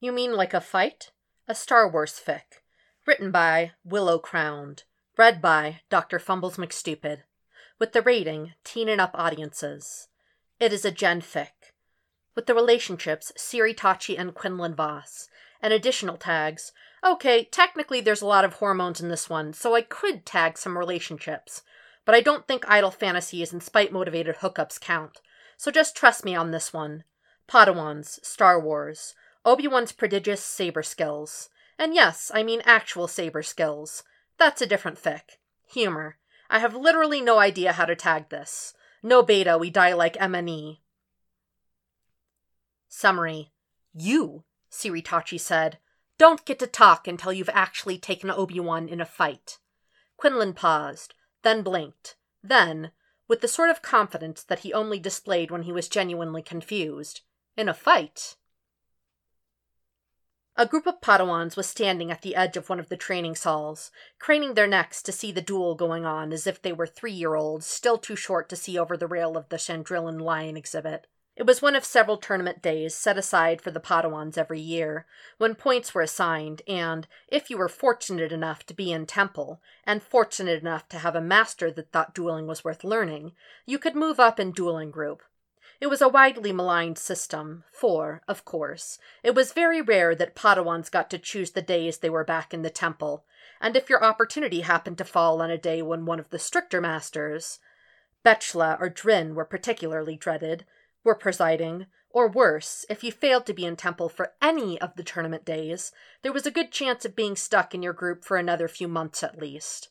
You mean like a fight? A Star Wars fic. Written by Willow Crowned. Read by Dr. Fumbles McStupid. With the rating Teen and Up audiences. It is a gen fic. With the relationships Siri Tachi and Quinlan Vos. And additional tags. Okay, technically there's a lot of hormones in this one, so I could tag some relationships. But I don't think idle fantasies and spite motivated hookups count. So just trust me on this one. Padawans, Star Wars, Obi Wan's prodigious saber skills. And yes, I mean actual saber skills. That's a different fic. Humor. I have literally no idea how to tag this. No beta, we die like MNE. Summary. You, Siri Tachi said, don't get to talk until you've actually taken Obi Wan in a fight. Quinlan paused, then blinked, then, with the sort of confidence that he only displayed when he was genuinely confused, in a fight. A group of Padawans was standing at the edge of one of the training halls, craning their necks to see the duel going on as if they were three year olds, still too short to see over the rail of the Chandrillan lion exhibit. It was one of several tournament days set aside for the Padawans every year, when points were assigned, and, if you were fortunate enough to be in temple, and fortunate enough to have a master that thought dueling was worth learning, you could move up in dueling group, it was a widely maligned system, for, of course, it was very rare that Padawans got to choose the days they were back in the temple, and if your opportunity happened to fall on a day when one of the stricter masters, Bechla or Drin were particularly dreaded, were presiding, or worse, if you failed to be in temple for any of the tournament days, there was a good chance of being stuck in your group for another few months at least.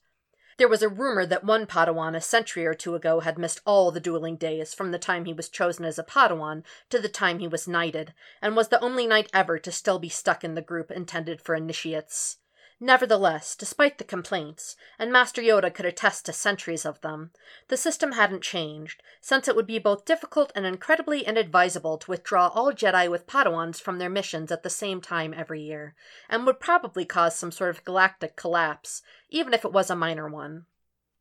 There was a rumor that one Padawan a century or two ago had missed all the dueling days from the time he was chosen as a Padawan to the time he was knighted, and was the only knight ever to still be stuck in the group intended for initiates. Nevertheless, despite the complaints, and Master Yoda could attest to centuries of them, the system hadn't changed, since it would be both difficult and incredibly inadvisable to withdraw all Jedi with Padawans from their missions at the same time every year, and would probably cause some sort of galactic collapse, even if it was a minor one.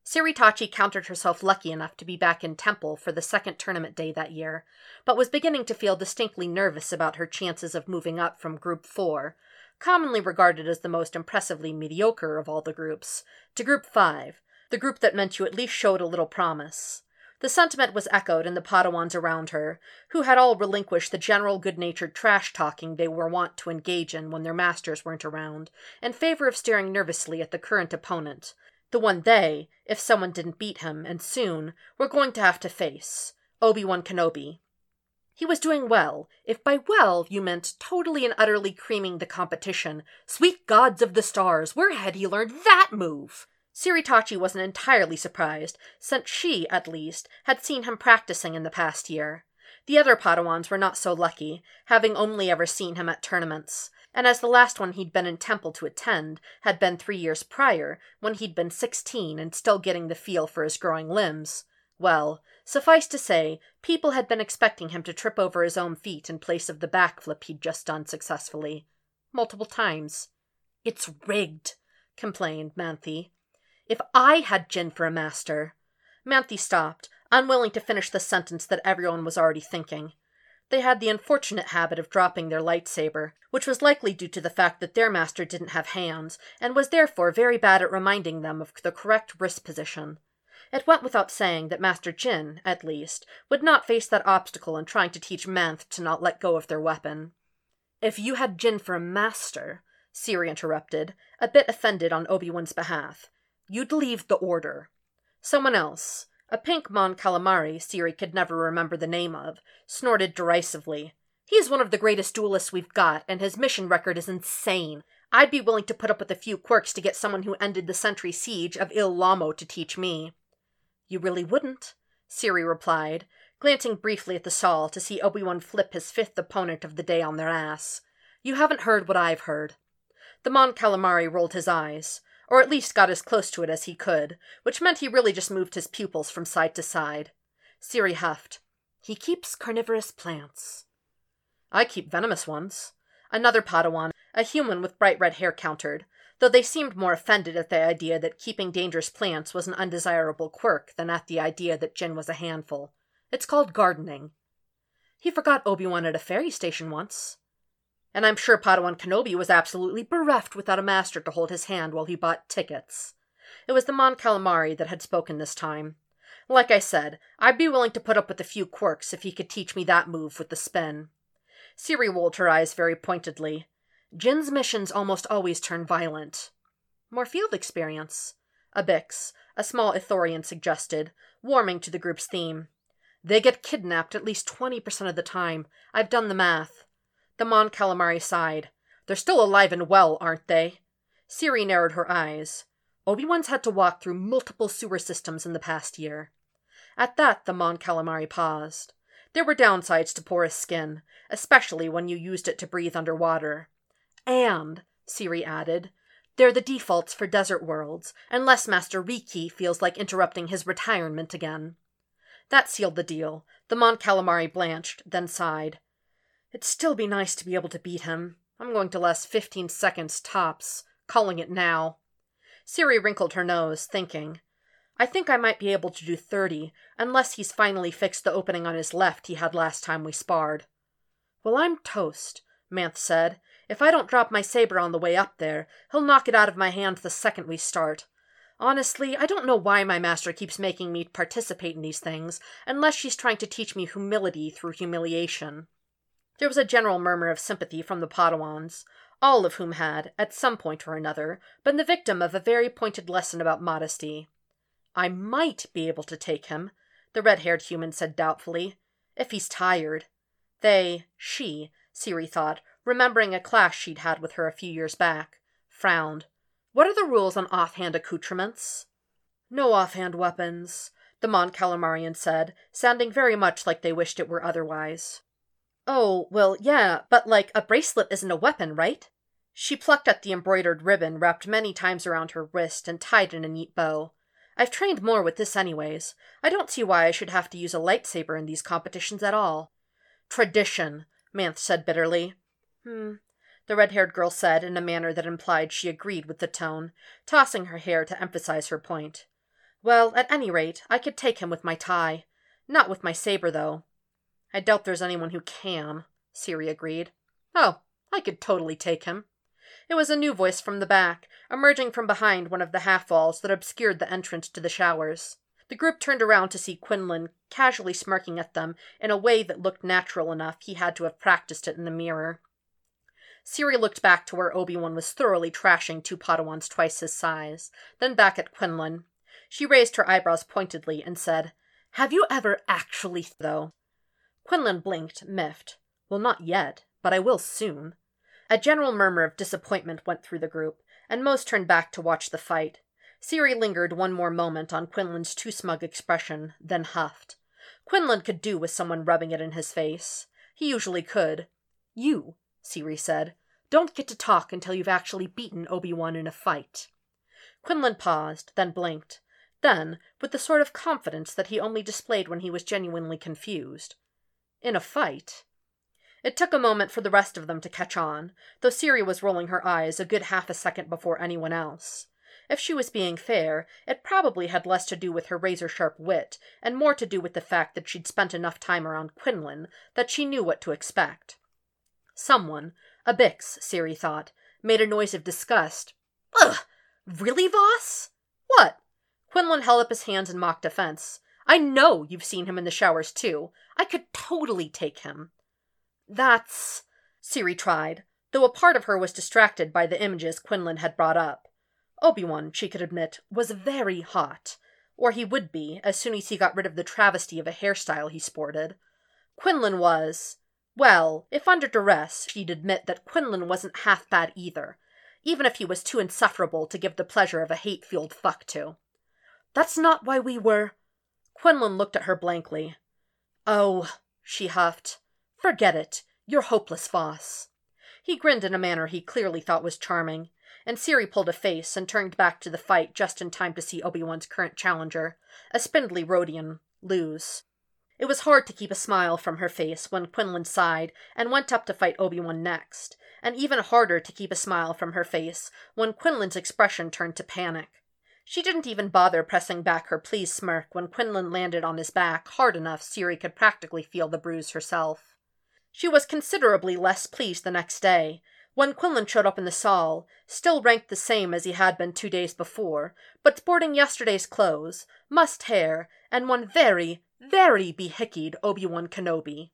Siri Tachi counted herself lucky enough to be back in Temple for the second tournament day that year, but was beginning to feel distinctly nervous about her chances of moving up from Group 4, commonly regarded as the most impressively mediocre of all the groups, to Group 5, the group that meant you at least showed a little promise. The sentiment was echoed in the Padawans around her, who had all relinquished the general good natured trash talking they were wont to engage in when their masters weren't around, in favor of staring nervously at the current opponent, the one they, if someone didn't beat him, and soon, were going to have to face Obi Wan Kenobi. He was doing well, if by well you meant totally and utterly creaming the competition. Sweet gods of the stars, where had he learned that move? Siri Tachi wasn't entirely surprised, since she, at least, had seen him practicing in the past year. The other Padawans were not so lucky, having only ever seen him at tournaments, and as the last one he'd been in temple to attend had been three years prior, when he'd been sixteen and still getting the feel for his growing limbs, well, Suffice to say, people had been expecting him to trip over his own feet in place of the backflip he'd just done successfully. Multiple times. It's rigged, complained Manthe. If I had Jinn for a master. Manthe stopped, unwilling to finish the sentence that everyone was already thinking. They had the unfortunate habit of dropping their lightsaber, which was likely due to the fact that their master didn't have hands, and was therefore very bad at reminding them of the correct wrist position. It went without saying that Master Jinn, at least, would not face that obstacle in trying to teach Manth to not let go of their weapon. If you had Jinn for a master, Siri interrupted, a bit offended on Obi-Wan's behalf, you'd leave the order. Someone else, a pink Mon Calamari Siri could never remember the name of, snorted derisively. He's one of the greatest duelists we've got, and his mission record is insane. I'd be willing to put up with a few quirks to get someone who ended the century siege of Il Lamo to teach me. You really wouldn't, Siri replied, glancing briefly at the saw to see Obi-Wan flip his fifth opponent of the day on their ass. You haven't heard what I've heard. The Mon Calamari rolled his eyes, or at least got as close to it as he could, which meant he really just moved his pupils from side to side. Siri huffed. He keeps carnivorous plants. I keep venomous ones. Another Padawan, a human with bright red hair, countered, though they seemed more offended at the idea that keeping dangerous plants was an undesirable quirk than at the idea that Jinn was a handful. It's called gardening. He forgot Obi Wan at a ferry station once. And I'm sure Padawan Kenobi was absolutely bereft without a master to hold his hand while he bought tickets. It was the Mon Calamari that had spoken this time. Like I said, I'd be willing to put up with a few quirks if he could teach me that move with the spin. Siri rolled her eyes very pointedly. Jinn's missions almost always turn violent. More field experience. Abix, a small Ithorian, suggested, warming to the group's theme. They get kidnapped at least 20% of the time. I've done the math. The Mon Calamari sighed. They're still alive and well, aren't they? Siri narrowed her eyes. Obi-Wan's had to walk through multiple sewer systems in the past year. At that, the Mon Calamari paused. There were downsides to porous skin, especially when you used it to breathe underwater. And, Siri added, they're the defaults for desert worlds, unless Master Riki feels like interrupting his retirement again. That sealed the deal. The Mon Calamari blanched, then sighed. It'd still be nice to be able to beat him. I'm going to last fifteen seconds tops. Calling it now. Siri wrinkled her nose, thinking. I think I might be able to do thirty, unless he's finally fixed the opening on his left he had last time we sparred. Well, I'm toast, Manth said. If I don't drop my saber on the way up there, he'll knock it out of my hand the second we start. Honestly, I don't know why my master keeps making me participate in these things, unless she's trying to teach me humility through humiliation. There was a general murmur of sympathy from the Padawans, all of whom had, at some point or another, been the victim of a very pointed lesson about modesty. I might be able to take him, the red haired human said doubtfully, if he's tired. They, she, Siri thought, remembering a clash she'd had with her a few years back, frowned. What are the rules on offhand accoutrements? No offhand weapons, the Mon Calamarian said, sounding very much like they wished it were otherwise. Oh, well, yeah, but like a bracelet isn't a weapon, right? She plucked at the embroidered ribbon wrapped many times around her wrist and tied in a neat bow. I've trained more with this, anyways. I don't see why I should have to use a lightsaber in these competitions at all. Tradition, Manth said bitterly. Hmm, the red haired girl said in a manner that implied she agreed with the tone, tossing her hair to emphasize her point. Well, at any rate, I could take him with my tie. Not with my saber, though. I doubt there's anyone who can, Siri agreed. Oh, I could totally take him. It was a new voice from the back, emerging from behind one of the half walls that obscured the entrance to the showers. The group turned around to see Quinlan casually smirking at them in a way that looked natural enough he had to have practiced it in the mirror. Siri looked back to where Obi-Wan was thoroughly trashing two Padawans twice his size, then back at Quinlan. She raised her eyebrows pointedly and said, Have you ever actually, though? Quinlan blinked, miffed. Well, not yet, but I will soon. A general murmur of disappointment went through the group, and most turned back to watch the fight. Siri lingered one more moment on Quinlan's too smug expression, then huffed. Quinlan could do with someone rubbing it in his face. He usually could. You, Siri said, don't get to talk until you've actually beaten Obi-Wan in a fight. Quinlan paused, then blinked. Then, with the sort of confidence that he only displayed when he was genuinely confused, in a fight. It took a moment for the rest of them to catch on, though Siri was rolling her eyes a good half a second before anyone else. If she was being fair, it probably had less to do with her razor sharp wit, and more to do with the fact that she'd spent enough time around Quinlan that she knew what to expect. Someone, a Bix, Siri thought, made a noise of disgust. Ugh! Really, Vos? What? Quinlan held up his hands in mock defense. I know you've seen him in the showers too. I could totally take him. That's. Siri tried, though a part of her was distracted by the images Quinlan had brought up. Obi-Wan, she could admit, was very hot. Or he would be, as soon as he got rid of the travesty of a hairstyle he sported. Quinlan was. Well, if under duress, she'd admit that Quinlan wasn't half bad either, even if he was too insufferable to give the pleasure of a hate fueled fuck to. That's not why we were. Quinlan looked at her blankly. Oh, she huffed. Forget it. You're hopeless, Vos. He grinned in a manner he clearly thought was charming, and Siri pulled a face and turned back to the fight just in time to see Obi-Wan's current challenger, a spindly Rodian, lose. It was hard to keep a smile from her face when Quinlan sighed and went up to fight Obi-Wan next, and even harder to keep a smile from her face when Quinlan's expression turned to panic. She didn't even bother pressing back her pleased smirk when Quinlan landed on his back hard enough Siri could practically feel the bruise herself. She was considerably less pleased the next day, when Quinlan showed up in the salle, still ranked the same as he had been two days before, but sporting yesterday's clothes, mussed hair, and one very, very behickeyed Obi Wan Kenobi.